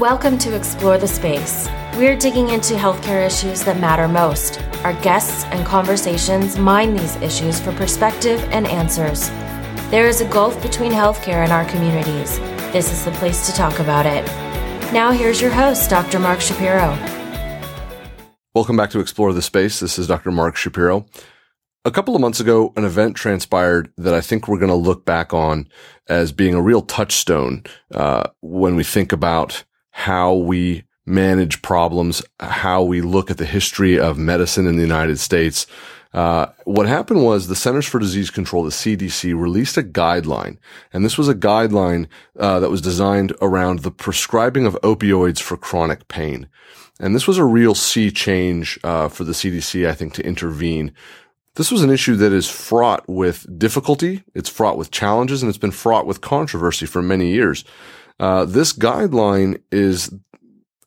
Welcome to Explore the Space. We're digging into healthcare issues that matter most. Our guests and conversations mine these issues for perspective and answers. There is a gulf between healthcare and our communities. This is the place to talk about it. Now, here's your host, Dr. Mark Shapiro. Welcome back to Explore the Space. This is Dr. Mark Shapiro. A couple of months ago, an event transpired that I think we're going to look back on as being a real touchstone uh, when we think about how we manage problems, how we look at the history of medicine in the United States. Uh, what happened was the Centers for Disease Control, the CDC, released a guideline, and this was a guideline uh, that was designed around the prescribing of opioids for chronic pain. And this was a real sea change uh, for the CDC, I think, to intervene. This was an issue that is fraught with difficulty, it's fraught with challenges, and it's been fraught with controversy for many years. Uh, this guideline is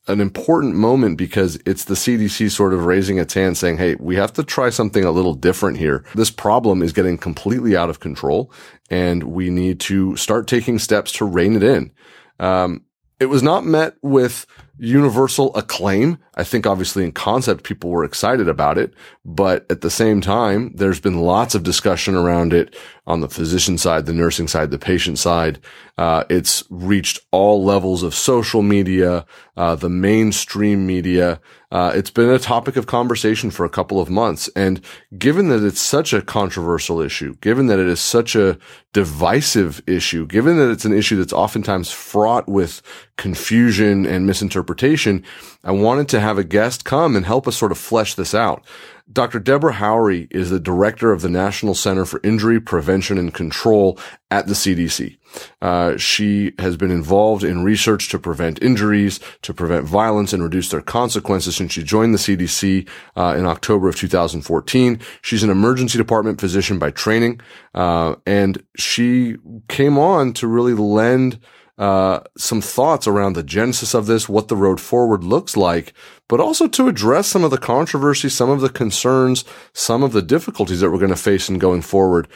an important moment because it's the CDC sort of raising its hand saying, Hey, we have to try something a little different here. This problem is getting completely out of control and we need to start taking steps to rein it in. Um, it was not met with universal acclaim. I think obviously in concept, people were excited about it, but at the same time, there's been lots of discussion around it on the physician side, the nursing side, the patient side. Uh, it's reached all levels of social media, uh, the mainstream media. Uh, it's been a topic of conversation for a couple of months. And given that it's such a controversial issue, given that it is such a divisive issue, given that it's an issue that's oftentimes fraught with confusion and misinterpretation, I wanted to have a guest come and help us sort of flesh this out. Dr. Deborah Houry is the director of the National Center for Injury Prevention and Control at the CDC. Uh, she has been involved in research to prevent injuries, to prevent violence, and reduce their consequences since she joined the CDC uh, in October of 2014. She's an emergency department physician by training, uh, and she came on to really lend uh, some thoughts around the genesis of this, what the road forward looks like, but also to address some of the controversy, some of the concerns, some of the difficulties that we're going to face in going forward.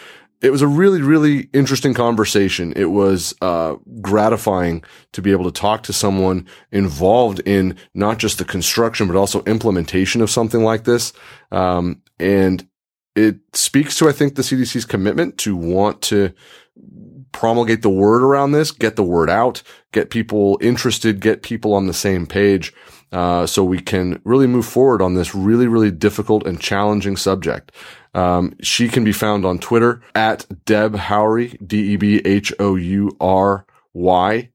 It was a really, really interesting conversation. It was uh, gratifying to be able to talk to someone involved in not just the construction, but also implementation of something like this. Um, and it speaks to, I think, the CDC's commitment to want to promulgate the word around this, get the word out, get people interested, get people on the same page, uh, so we can really move forward on this really, really difficult and challenging subject. Um, she can be found on Twitter at Deb Houry, D-E-B-H-O-U-R-Y,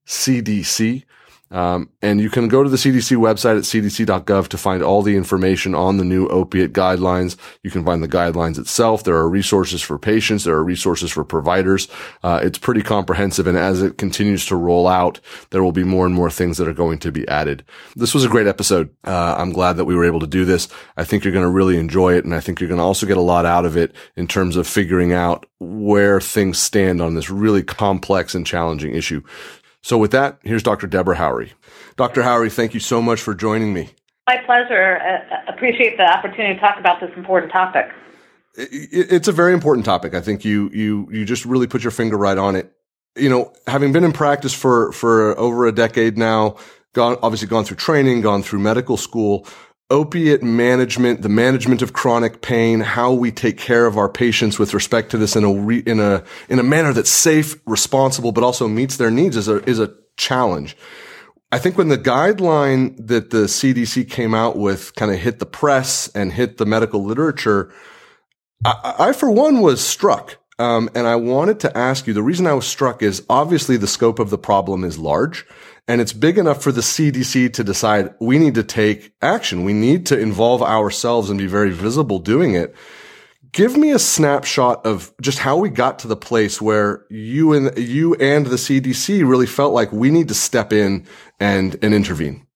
C-D-C. Um, and you can go to the CDC website at cdc.gov to find all the information on the new opiate guidelines. You can find the guidelines itself. There are resources for patients. There are resources for providers. Uh, it's pretty comprehensive. And as it continues to roll out, there will be more and more things that are going to be added. This was a great episode. Uh, I'm glad that we were able to do this. I think you're going to really enjoy it. And I think you're going to also get a lot out of it in terms of figuring out where things stand on this really complex and challenging issue. So with that, here's Dr. Deborah Houry. Dr. Houry, thank you so much for joining me. My pleasure. Uh, appreciate the opportunity to talk about this important topic. It's a very important topic. I think you you you just really put your finger right on it. You know, having been in practice for for over a decade now, gone obviously gone through training, gone through medical school, opiate management, the management of chronic pain, how we take care of our patients with respect to this in a re, in a in a manner that's safe, responsible, but also meets their needs is a is a challenge. I think when the guideline that the CDC came out with kind of hit the press and hit the medical literature, I, I for one was struck. Um, and I wanted to ask you, the reason I was struck is obviously the scope of the problem is large and it's big enough for the CDC to decide we need to take action. We need to involve ourselves and be very visible doing it. Give me a snapshot of just how we got to the place where you and you and the CDC really felt like we need to step in and, and intervene.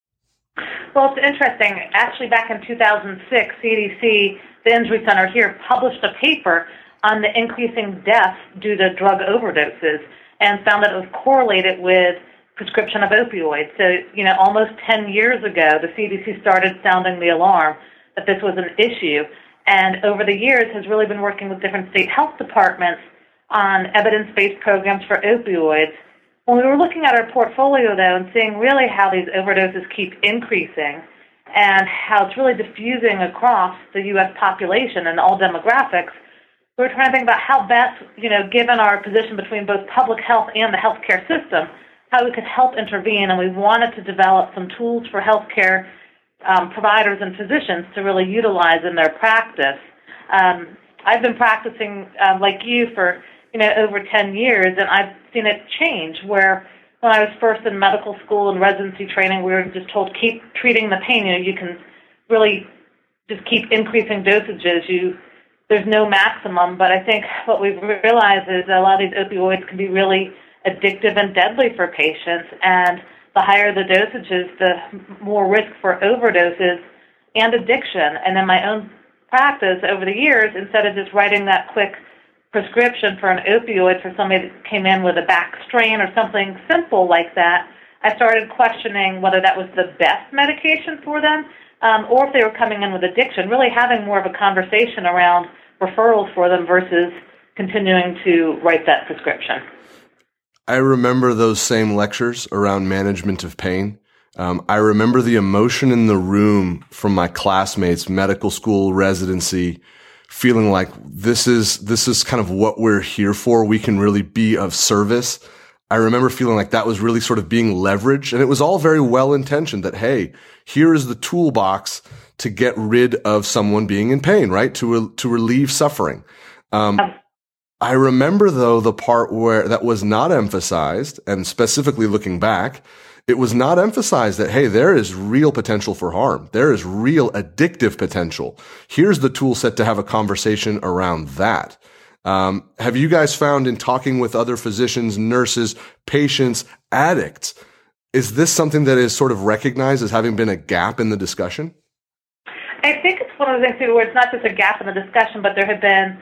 Well, it's interesting. Actually, back in 2006, CDC, the Injury Center here, published a paper on the increasing deaths due to drug overdoses and found that it was correlated with prescription of opioids. So, you know, almost 10 years ago, the CDC started sounding the alarm that this was an issue. And over the years has really been working with different state health departments on evidence-based programs for opioids When we were looking at our portfolio, though, and seeing really how these overdoses keep increasing and how it's really diffusing across the U.S. population and all demographics, we were trying to think about how best, you know, given our position between both public health and the healthcare system, how we could help intervene. And we wanted to develop some tools for healthcare um, providers and physicians to really utilize in their practice. Um, I've been practicing uh, like you for you know over 10 years, and I've seen it change. Where when I was first in medical school and residency training, we were just told keep treating the pain. You know, you can really just keep increasing dosages. You there's no maximum, but I think what we've realized is that a lot of these opioids can be really addictive and deadly for patients, and the higher the dosages, the more risk for overdoses and addiction. And in my own practice over the years, instead of just writing that quick prescription for an opioid for somebody that came in with a back strain or something simple like that, I started questioning whether that was the best medication for them um, or if they were coming in with addiction, really having more of a conversation around referrals for them versus continuing to write that prescription. I remember those same lectures around management of pain. Um, I remember the emotion in the room from my classmates, medical school residency, feeling like this is, this is kind of what we're here for. We can really be of service. I remember feeling like that was really sort of being leveraged and it was all very well intentioned that, Hey, here is the toolbox to get rid of someone being in pain, right? To, to relieve suffering. Um, I remember though the part where that was not emphasized and specifically looking back it was not emphasized that, hey, there is real potential for harm. There is real addictive potential. Here's the tool set to have a conversation around that. Um, have you guys found in talking with other physicians, nurses, patients, addicts, is this something that is sort of recognized as having been a gap in the discussion? I think it's one of the things where it's not just a gap in the discussion, but there have been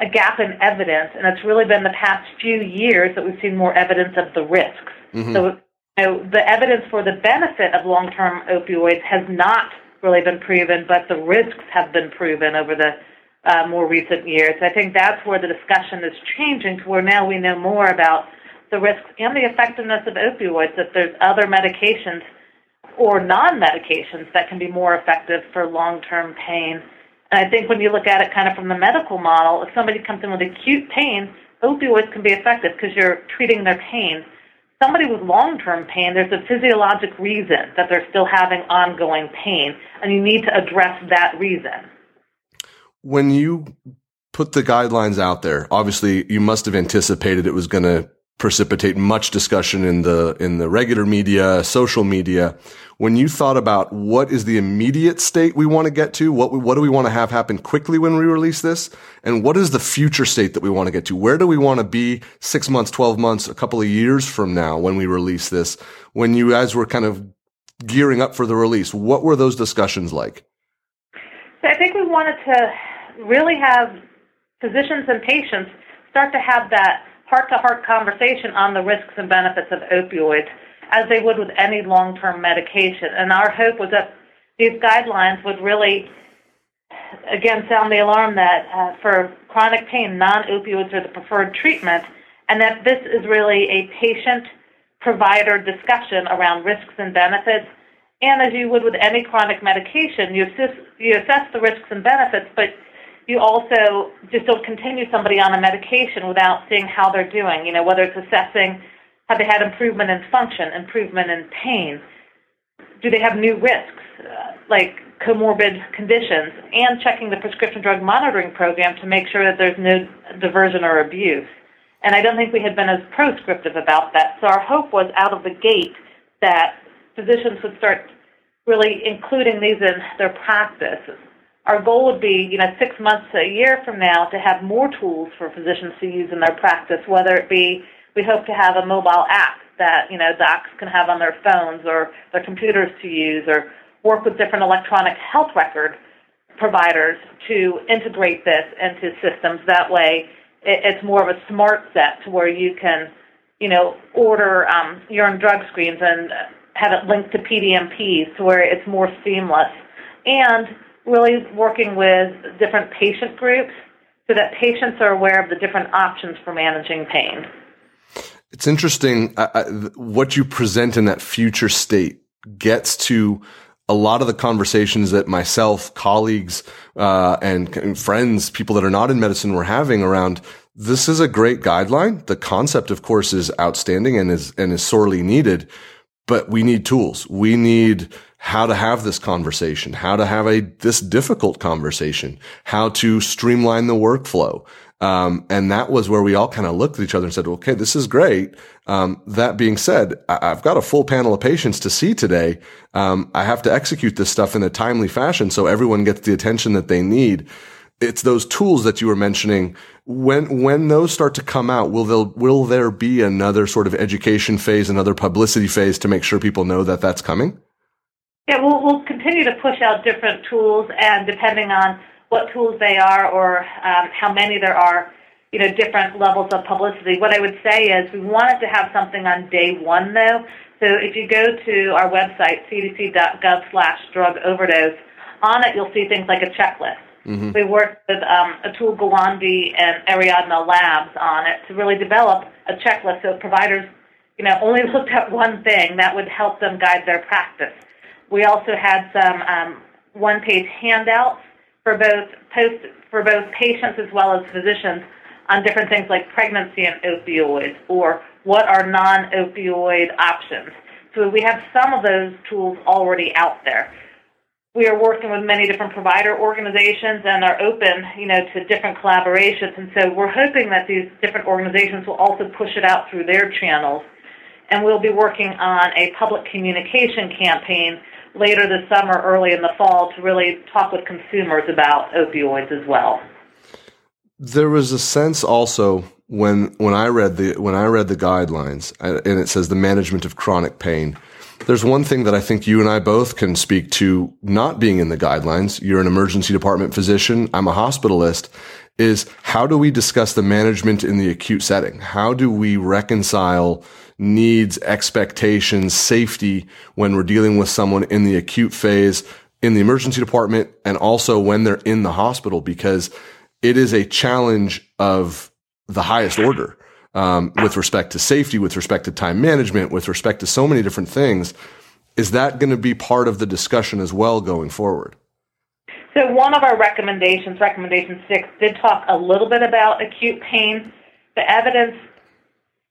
a gap in evidence, and it's really been the past few years that we've seen more evidence of the risks. Mm-hmm. So you know, the evidence for the benefit of long-term opioids has not really been proven, but the risks have been proven over the uh, more recent years. I think that's where the discussion is changing to where now we know more about the risks and the effectiveness of opioids, that there's other medications or non-medications that can be more effective for long-term pain. And I think when you look at it kind of from the medical model, if somebody comes in with acute pain, opioids can be effective because you're treating their pain somebody with long term pain, there's a physiologic reason that they're still having ongoing pain, and you need to address that reason. When you put the guidelines out there, obviously you must have anticipated it was going to precipitate much discussion in the in the regular media, social media. When you thought about what is the immediate state we want to get to, what we, what do we want to have happen quickly when we release this, and what is the future state that we want to get to? Where do we want to be six months, twelve months, a couple of years from now when we release this? When you guys were kind of gearing up for the release, what were those discussions like? So I think we wanted to really have physicians and patients start to have that heart to heart conversation on the risks and benefits of opioids as they would with any long term medication. And our hope was that these guidelines would really, again, sound the alarm that uh, for chronic pain, non opioids are the preferred treatment, and that this is really a patient provider discussion around risks and benefits. And as you would with any chronic medication, you assess, you assess the risks and benefits, but you also just don't continue somebody on a medication without seeing how they're doing. You know, whether it's assessing have they had improvement in function, improvement in pain, do they have new risks uh, like comorbid conditions, and checking the prescription drug monitoring program to make sure that there's no diversion or abuse. And I don't think we had been as proscriptive about that. So our hope was out of the gate that physicians would start really including these in their practice our goal would be, you know, six months to a year from now to have more tools for physicians to use in their practice, whether it be we hope to have a mobile app that, you know, docs can have on their phones or their computers to use or work with different electronic health record providers to integrate this into systems. That way it's more of a smart set to where you can, you know, order um, urine drug screens and have it linked to PDMPs to where it's more seamless. And really working with different patient groups so that patients are aware of the different options for managing pain. It's interesting. What you present in that future state gets to a lot of the conversations that myself, colleagues, uh, and, and friends, people that are not in medicine were having around this is a great guideline. The concept, of course, is outstanding and is, and is sorely needed, but we need tools. We need how to have this conversation, how to have a, this difficult conversation, how to streamline the workflow. Um, and that was where we all kind of looked at each other and said, okay, this is great. Um, that being said, I- have got a full panel of patients to see today. Um, I have to execute this stuff in a timely fashion so everyone gets the attention that they need. It's those tools that you were mentioning. When when those start to come out, will there will there be another sort of education phase, another publicity phase to make sure people know that that's coming? Yeah, we'll, we'll continue to push out different tools, and depending on what tools they are or um, how many there are, you know, different levels of publicity. What I would say is we wanted to have something on day one, though. So if you go to our website, cdc.gov slash drug overdose, on it you'll see things like a checklist. Mm-hmm. We worked with um, Atul Gawande and Ariadne Labs on it to really develop a checklist so providers, you know, only looked at one thing that would help them guide their practice. We also had some um, one-page handouts for both post for both patients as well as physicians on different things like pregnancy and opioids or what are non-opioid options. So we have some of those tools already out there. We are working with many different provider organizations and are open, you know, to different collaborations. And so we're hoping that these different organizations will also push it out through their channels. And we'll be working on a public communication campaign later this summer, early in the fall, to really talk with consumers about opioids as well. There was a sense also when when I read the when I read the guidelines, uh, and it says the management of chronic pain. There's one thing that I think you and I both can speak to, not being in the guidelines. You're an emergency department physician. I'm a hospitalist. Is how do we discuss the management in the acute setting? How do we reconcile needs, expectations, safety when we're dealing with someone in the acute phase, in the emergency department, and also when they're in the hospital, because it is a challenge of the highest order. Um, with respect to safety, with respect to time management, with respect to so many different things. Is that going to be part of the discussion as well going forward? So, one of our recommendations, recommendation six, did talk a little bit about acute pain. The evidence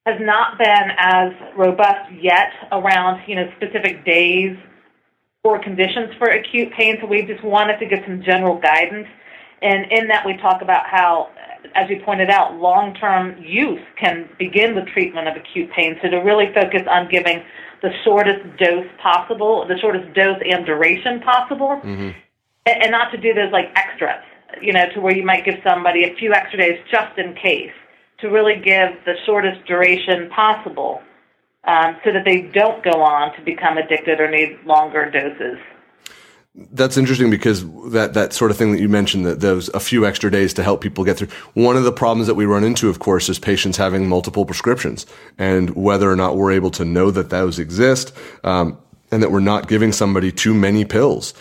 has not been as robust yet around you know specific days or conditions for acute pain. So we just wanted to get some general guidance. And in that, we talk about how, as you pointed out, long-term use can begin the treatment of acute pain. So to really focus on giving the shortest dose possible, the shortest dose and duration possible, mm-hmm. and not to do those like extras, you know, to where you might give somebody a few extra days just in case to really give the shortest duration possible um, so that they don't go on to become addicted or need longer doses. That's interesting because that, that sort of thing that you mentioned that those a few extra days to help people get through. One of the problems that we run into, of course, is patients having multiple prescriptions and whether or not we're able to know that those exist um, and that we're not giving somebody too many pills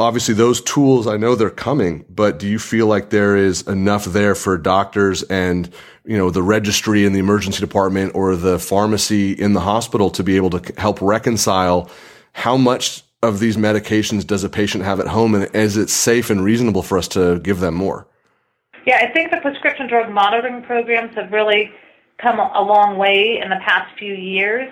obviously those tools i know they're coming but do you feel like there is enough there for doctors and you know the registry in the emergency department or the pharmacy in the hospital to be able to help reconcile how much of these medications does a patient have at home and is it safe and reasonable for us to give them more yeah i think the prescription drug monitoring programs have really come a long way in the past few years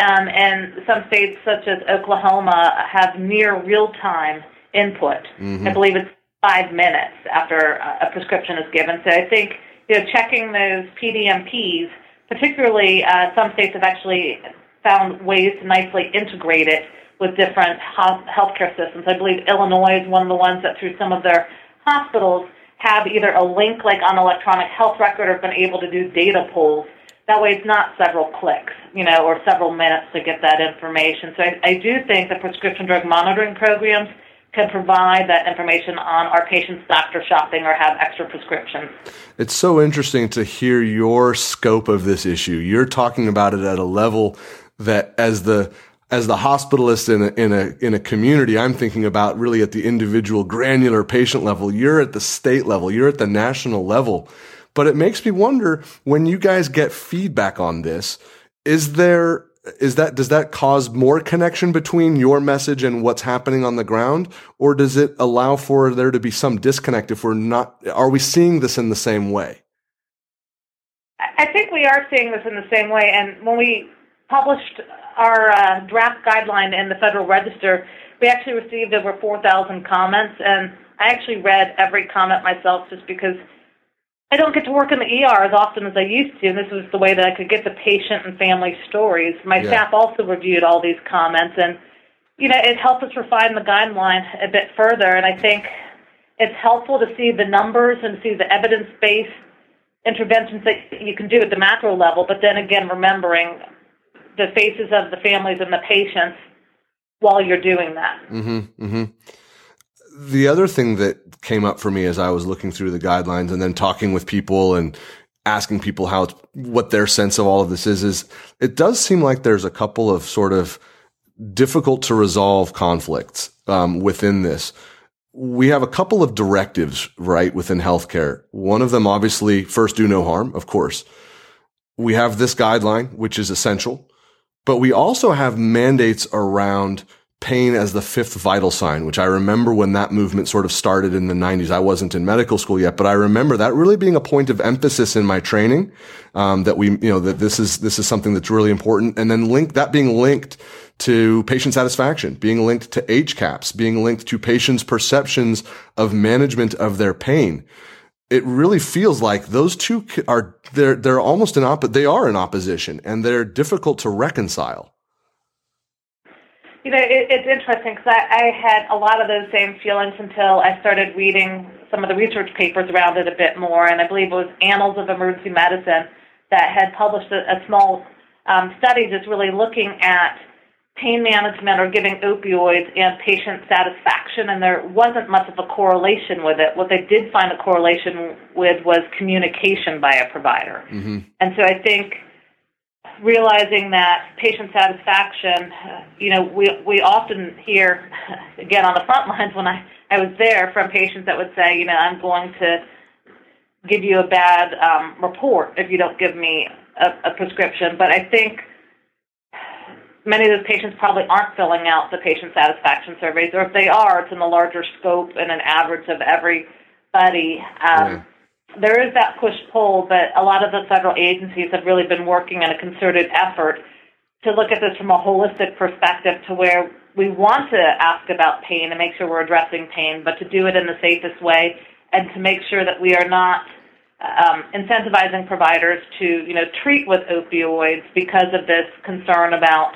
um, and some states such as oklahoma have near real time input. Mm-hmm. I believe it's five minutes after a prescription is given. So I think you know checking those PDMPs, particularly uh, some states have actually found ways to nicely integrate it with different healthcare systems. I believe Illinois is one of the ones that through some of their hospitals have either a link like on electronic health record or been able to do data pulls. That way it's not several clicks, you know, or several minutes to get that information. So I, I do think the prescription drug monitoring programs can provide that information on our patients' doctor shopping or have extra prescriptions. It's so interesting to hear your scope of this issue. You're talking about it at a level that as the as the hospitalist in a, in a in a community, I'm thinking about really at the individual granular patient level. You're at the state level. You're at the national level. But it makes me wonder when you guys get feedback on this, is there is that does that cause more connection between your message and what's happening on the ground or does it allow for there to be some disconnect if we're not are we seeing this in the same way i think we are seeing this in the same way and when we published our uh, draft guideline in the federal register we actually received over 4000 comments and i actually read every comment myself just because I don't get to work in the ER as often as I used to, and this was the way that I could get the patient and family stories. My yeah. staff also reviewed all these comments, and you know, it helped us refine the guideline a bit further. And I think it's helpful to see the numbers and see the evidence-based interventions that you can do at the macro level, but then again, remembering the faces of the families and the patients while you're doing that. Mm-hmm, mm-hmm the other thing that came up for me as I was looking through the guidelines and then talking with people and asking people how what their sense of all of this is is it does seem like there's a couple of sort of difficult to resolve conflicts um, within this. We have a couple of directives right within healthcare. One of them, obviously, first do no harm, of course. We have this guideline, which is essential, but we also have mandates around pain as the fifth vital sign, which I remember when that movement sort of started in the 90s. I wasn't in medical school yet, but I remember that really being a point of emphasis in my training. Um, that we, you know, that this is this is something that's really important, and then link that being linked to patient satisfaction, being linked to HCAHPS, being linked to patients' perceptions of management of their pain. It really feels like those two are they're they're almost in op- they are in opposition, and they're difficult to reconcile. You know, it, it's interesting because I, I had a lot of those same feelings until I started reading some of the research papers around it a bit more, and I believe it was Annals of Emergency Medicine that had published a, a small um, study just really looking at pain management or giving opioids and patient satisfaction, and there wasn't much of a correlation with it. What they did find a correlation with was communication by a provider. Mm-hmm. And so I think realizing that patient satisfaction, you know, we we often hear, again on the front lines when I I was there from patients that would say, you know, I'm going to give you a bad um, report if you don't give me a, a prescription. But I think many of those patients probably aren't filling out the patient satisfaction surveys, or if they are, it's in the larger scope and an average of everybody. Um, yeah there is that push pull, but a lot of the federal agencies have really been working in a concerted effort to look at this from a holistic perspective to where we want to ask about pain and make sure we're addressing pain, but to do it in the safest way and to make sure that we are not um, incentivizing providers to, you know, treat with opioids because of this concern about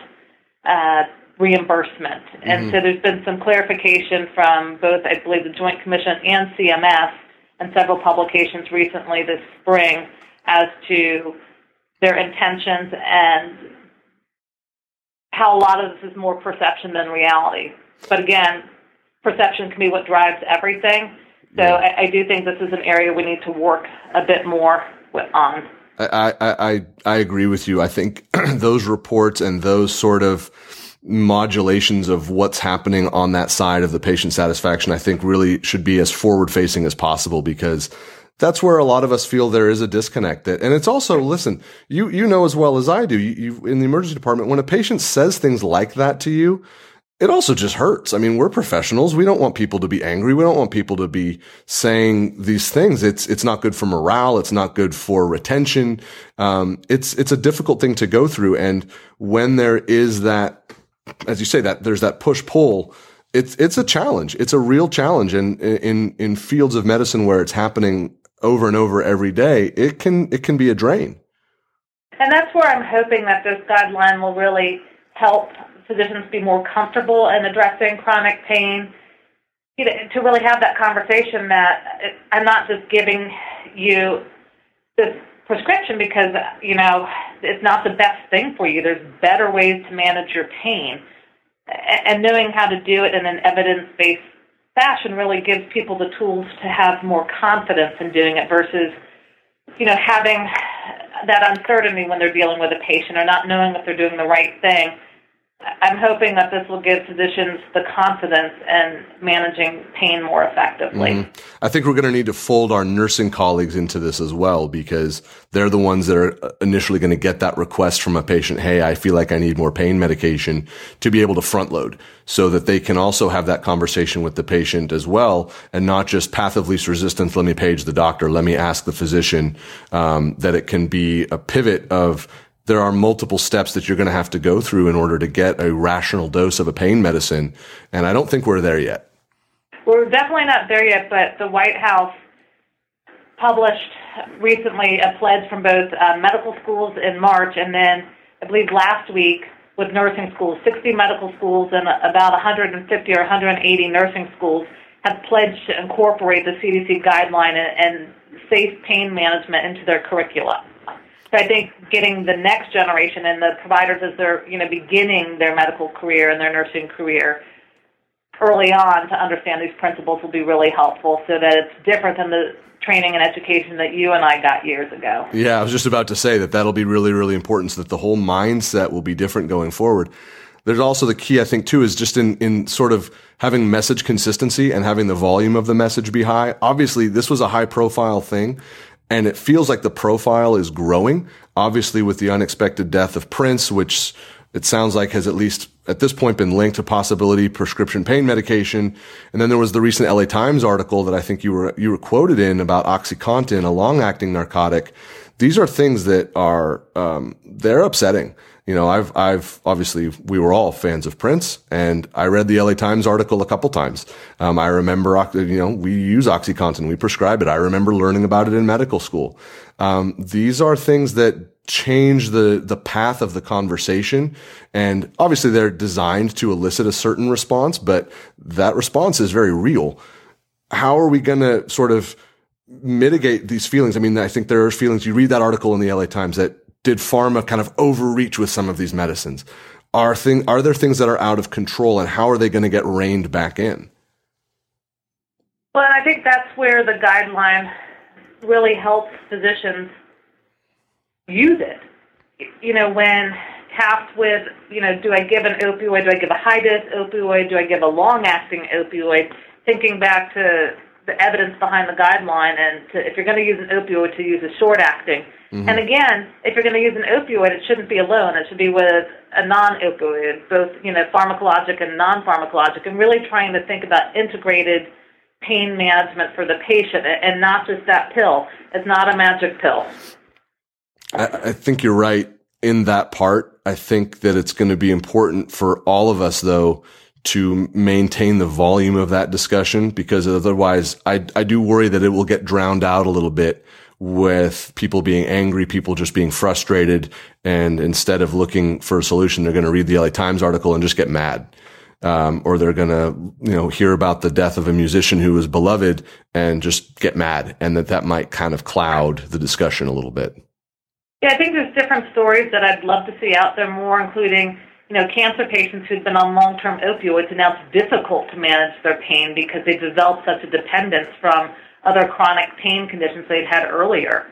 uh, reimbursement. Mm-hmm. And so there's been some clarification from both, I believe, the Joint Commission and CMS and several publications recently this spring as to their intentions and how a lot of this is more perception than reality. But again, perception can be what drives everything. So yeah. I, I, do think this is an area we need to work a bit more with, on. I, I, I, agree with you. I think those reports and those sort of modulations of what's happening on that side of the patient satisfaction, I think really should be as forward facing as possible because that's where a lot of us feel there is a disconnect. That, and it's also, listen, you, you know as well as I do, you, you, in the emergency department, when a patient says things like that to you, it also just hurts. I mean, we're professionals. We don't want people to be angry. We don't want people to be saying these things. It's, it's not good for morale. It's not good for retention. Um, it's, it's a difficult thing to go through. And when there is that as you say that there's that push pull it's it's a challenge it's a real challenge and in, in in fields of medicine where it's happening over and over every day it can it can be a drain and that's where i'm hoping that this guideline will really help physicians be more comfortable in addressing chronic pain you know, to really have that conversation that i'm not just giving you this prescription because you know it's not the best thing for you. There's better ways to manage your pain, and knowing how to do it in an evidence-based fashion really gives people the tools to have more confidence in doing it versus you know having that uncertainty when they're dealing with a patient or not knowing if they're doing the right thing. I'm hoping that this will give physicians the confidence in managing pain more effectively. Mm-hmm. I think we're going to need to fold our nursing colleagues into this as well because they're the ones that are initially going to get that request from a patient. Hey, I feel like I need more pain medication to be able to front load so that they can also have that conversation with the patient as well and not just path of least resistance. Let me page the doctor. Let me ask the physician, um, that it can be a pivot of there are multiple steps that you're going to have to go through in order to get a rational dose of a pain medicine. And I don't think we're there yet. We're definitely not there yet, but the White House published recently a pledge from both uh, medical schools in March and then I believe last week with nursing schools. 60 medical schools and about 150 or 180 nursing schools have pledged to incorporate the CDC guideline and, and safe pain management into their curricula. So I think getting the next generation and the providers as they're you know beginning their medical career and their nursing career early on to understand these principles will be really helpful so that it's different than the training and education that you and I got years ago. Yeah, I was just about to say that that'll be really really important so that the whole mindset will be different going forward. There's also the key I think too is just in in sort of having message consistency and having the volume of the message be high. Obviously, this was a high profile thing and it feels like the profile is growing. Obviously, with the unexpected death of Prince, which it sounds like has at least at this point been linked to possibility prescription pain medication. And then there was the recent LA Times article that I think you were you were quoted in about OxyContin, a long acting narcotic. These are things that are um, they're upsetting you know, I've, I've obviously we were all fans of Prince, and I read the LA Times article a couple times. Um, I remember, you know, we use OxyContin, we prescribe it. I remember learning about it in medical school. Um, these are things that change the the path of the conversation, and obviously they're designed to elicit a certain response, but that response is very real. How are we going to sort of mitigate these feelings? I mean, I think there are feelings. You read that article in the LA Times that did pharma kind of overreach with some of these medicines? Are thing are there things that are out of control, and how are they going to get reined back in? Well, I think that's where the guideline really helps physicians use it. You know, when tasked with, you know, do I give an opioid? Do I give a high dose opioid? Do I give a long acting opioid? Thinking back to the evidence behind the guideline, and to, if you're going to use an opioid, to use a short acting Mm-hmm. And again, if you're going to use an opioid, it shouldn't be alone. It should be with a non-opioid, both you know pharmacologic and non-pharmacologic, and really trying to think about integrated pain management for the patient and not just that pill. It's not a magic pill. I, I think you're right in that part. I think that it's going to be important for all of us, though, to maintain the volume of that discussion because otherwise I, I do worry that it will get drowned out a little bit with people being angry, people just being frustrated. And instead of looking for a solution, they're going to read the LA Times article and just get mad. Um, or they're going to, you know, hear about the death of a musician who was beloved and just get mad. And that that might kind of cloud the discussion a little bit. Yeah, I think there's different stories that I'd love to see out there more, including, you know, cancer patients who've been on long-term opioids and now it's difficult to manage their pain because they've developed such a dependence from other chronic pain conditions they'd had earlier.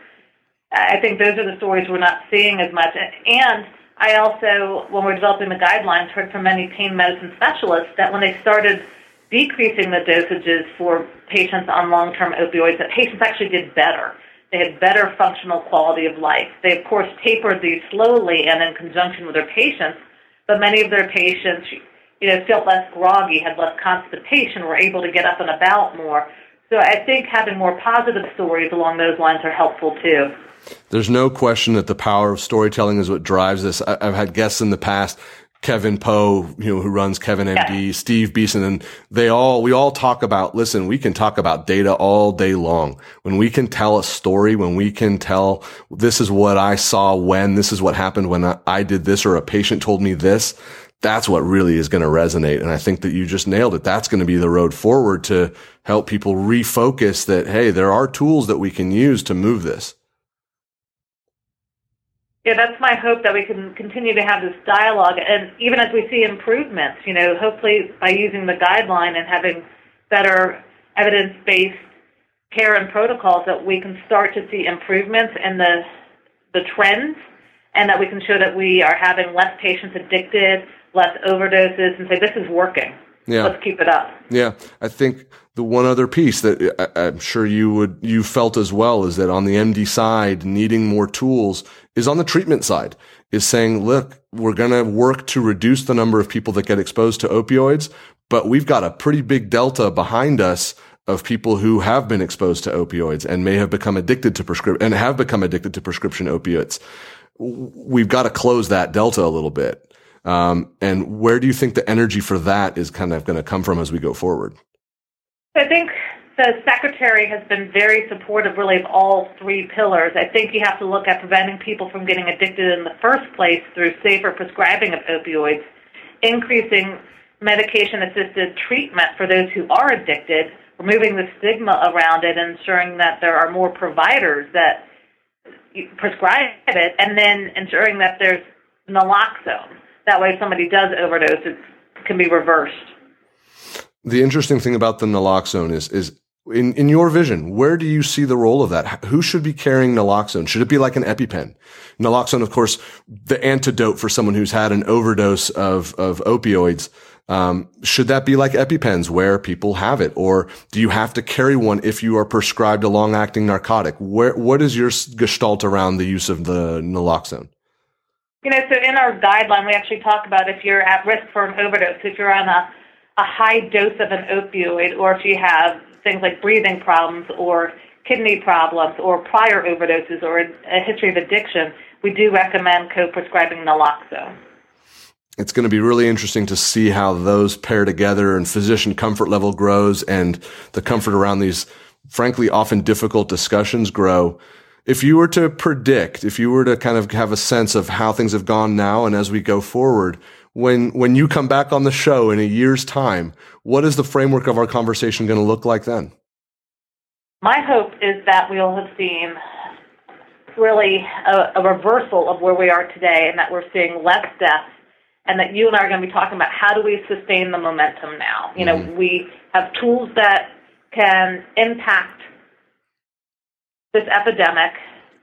I think those are the stories we're not seeing as much. And I also, when we're developing the guidelines, heard from many pain medicine specialists that when they started decreasing the dosages for patients on long-term opioids, that patients actually did better. They had better functional quality of life. They, of course, tapered these slowly and in conjunction with their patients, but many of their patients, you know, felt less groggy, had less constipation, were able to get up and about more. So I think having more positive stories along those lines are helpful too. There's no question that the power of storytelling is what drives this. I've had guests in the past, Kevin Poe, you know, who runs Kevin MD, yeah. Steve Beeson, and they all, we all talk about, listen, we can talk about data all day long. When we can tell a story, when we can tell, this is what I saw when, this is what happened when I did this, or a patient told me this, that's what really is going to resonate. And I think that you just nailed it. That's going to be the road forward to help people refocus that, hey, there are tools that we can use to move this. Yeah, that's my hope that we can continue to have this dialogue. And even as we see improvements, you know, hopefully by using the guideline and having better evidence based care and protocols, that we can start to see improvements in the, the trends and that we can show that we are having less patients addicted, less overdoses, and say, this is working. Yeah. Let's keep it up. Yeah. I think the one other piece that I, am sure you would, you felt as well is that on the MD side, needing more tools is on the treatment side is saying, look, we're going to work to reduce the number of people that get exposed to opioids, but we've got a pretty big delta behind us of people who have been exposed to opioids and may have become addicted to prescription and have become addicted to prescription opiates. We've got to close that delta a little bit. Um, and where do you think the energy for that is kind of going to come from as we go forward? I think the secretary has been very supportive, really, of all three pillars. I think you have to look at preventing people from getting addicted in the first place through safer prescribing of opioids, increasing medication assisted treatment for those who are addicted, removing the stigma around it, ensuring that there are more providers that prescribe it, and then ensuring that there's naloxone. That way, if somebody does overdose, it can be reversed. The interesting thing about the naloxone is, is in, in your vision, where do you see the role of that? Who should be carrying naloxone? Should it be like an EpiPen? Naloxone, of course, the antidote for someone who's had an overdose of, of opioids. Um, should that be like EpiPens where people have it? Or do you have to carry one if you are prescribed a long acting narcotic? Where, what is your gestalt around the use of the naloxone? You know, so in our guideline, we actually talk about if you're at risk for an overdose, if you're on a, a high dose of an opioid, or if you have things like breathing problems or kidney problems or prior overdoses or a history of addiction, we do recommend co-prescribing naloxone it's going to be really interesting to see how those pair together and physician comfort level grows and the comfort around these, frankly, often difficult discussions grow. If you were to predict, if you were to kind of have a sense of how things have gone now and as we go forward, when, when you come back on the show in a year's time, what is the framework of our conversation going to look like then? My hope is that we'll have seen really a, a reversal of where we are today and that we're seeing less deaths and that you and I are going to be talking about how do we sustain the momentum now. You know, mm-hmm. we have tools that can impact this epidemic.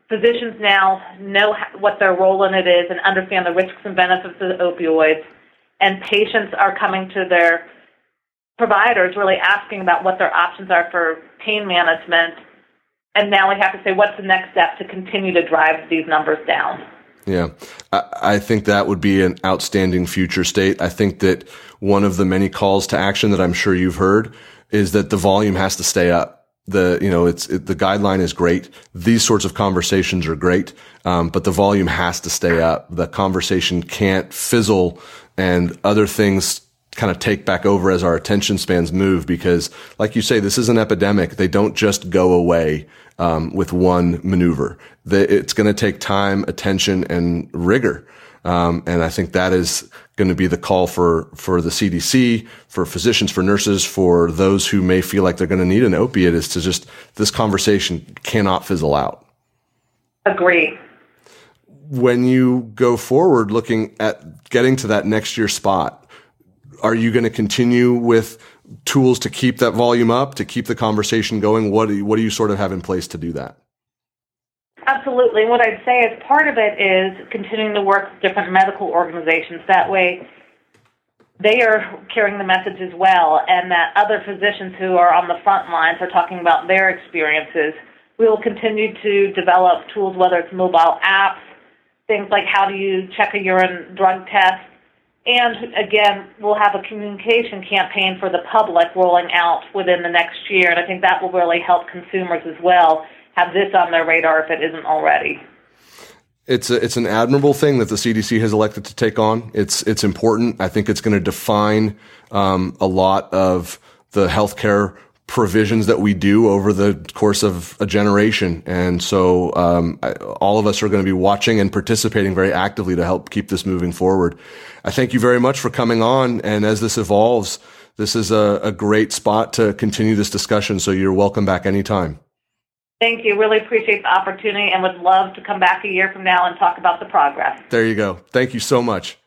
Physicians now know what their role in it is and understand the risks and benefits of opioids, and patients are coming to their providers really asking about what their options are for pain management. And now we have to say, what's the next step to continue to drive these numbers down? Yeah, I, think that would be an outstanding future state. I think that one of the many calls to action that I'm sure you've heard is that the volume has to stay up. The you know it's it, the guideline is great. These sorts of conversations are great, um, but the volume has to stay up. The conversation can't fizzle, and other things kind of take back over as our attention spans move because like you say this is an epidemic they don't just go away um, with one maneuver it's going to take time attention and rigor um, and i think that is going to be the call for for the cdc for physicians for nurses for those who may feel like they're going to need an opiate is to just this conversation cannot fizzle out agree when you go forward looking at getting to that next year spot are you going to continue with tools to keep that volume up, to keep the conversation going? What do you, what do you sort of have in place to do that? Absolutely. What I'd say is part of it is continuing to work with different medical organizations. That way, they are carrying the message as well, and that other physicians who are on the front lines are talking about their experiences. We will continue to develop tools, whether it's mobile apps, things like how do you check a urine drug test, and again, we'll have a communication campaign for the public rolling out within the next year, and I think that will really help consumers as well have this on their radar if it isn't already. It's a, it's an admirable thing that the CDC has elected to take on. It's it's important. I think it's going to define um, a lot of the healthcare provisions that we do over the course of a generation. And so, um, I, all of us are going to be watching and participating very actively to help keep this moving forward. I thank you very much for coming on. And as this evolves, this is a, a great spot to continue this discussion. So you're welcome back anytime. Thank you. Really appreciate the opportunity and would love to come back a year from now and talk about the progress. There you go. Thank you so much.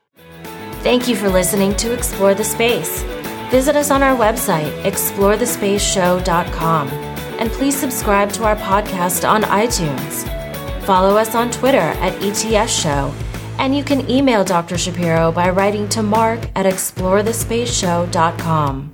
Thank you for listening to Explore the Space. Visit us on our website, explorethespaceshow.com, and please subscribe to our podcast on iTunes. Follow us on Twitter at ETS Show And you can email Dr. Shapiro by writing to mark at explorethespaceshow.com.